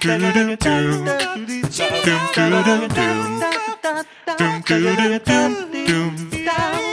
doom doom doom doom doom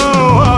Oh.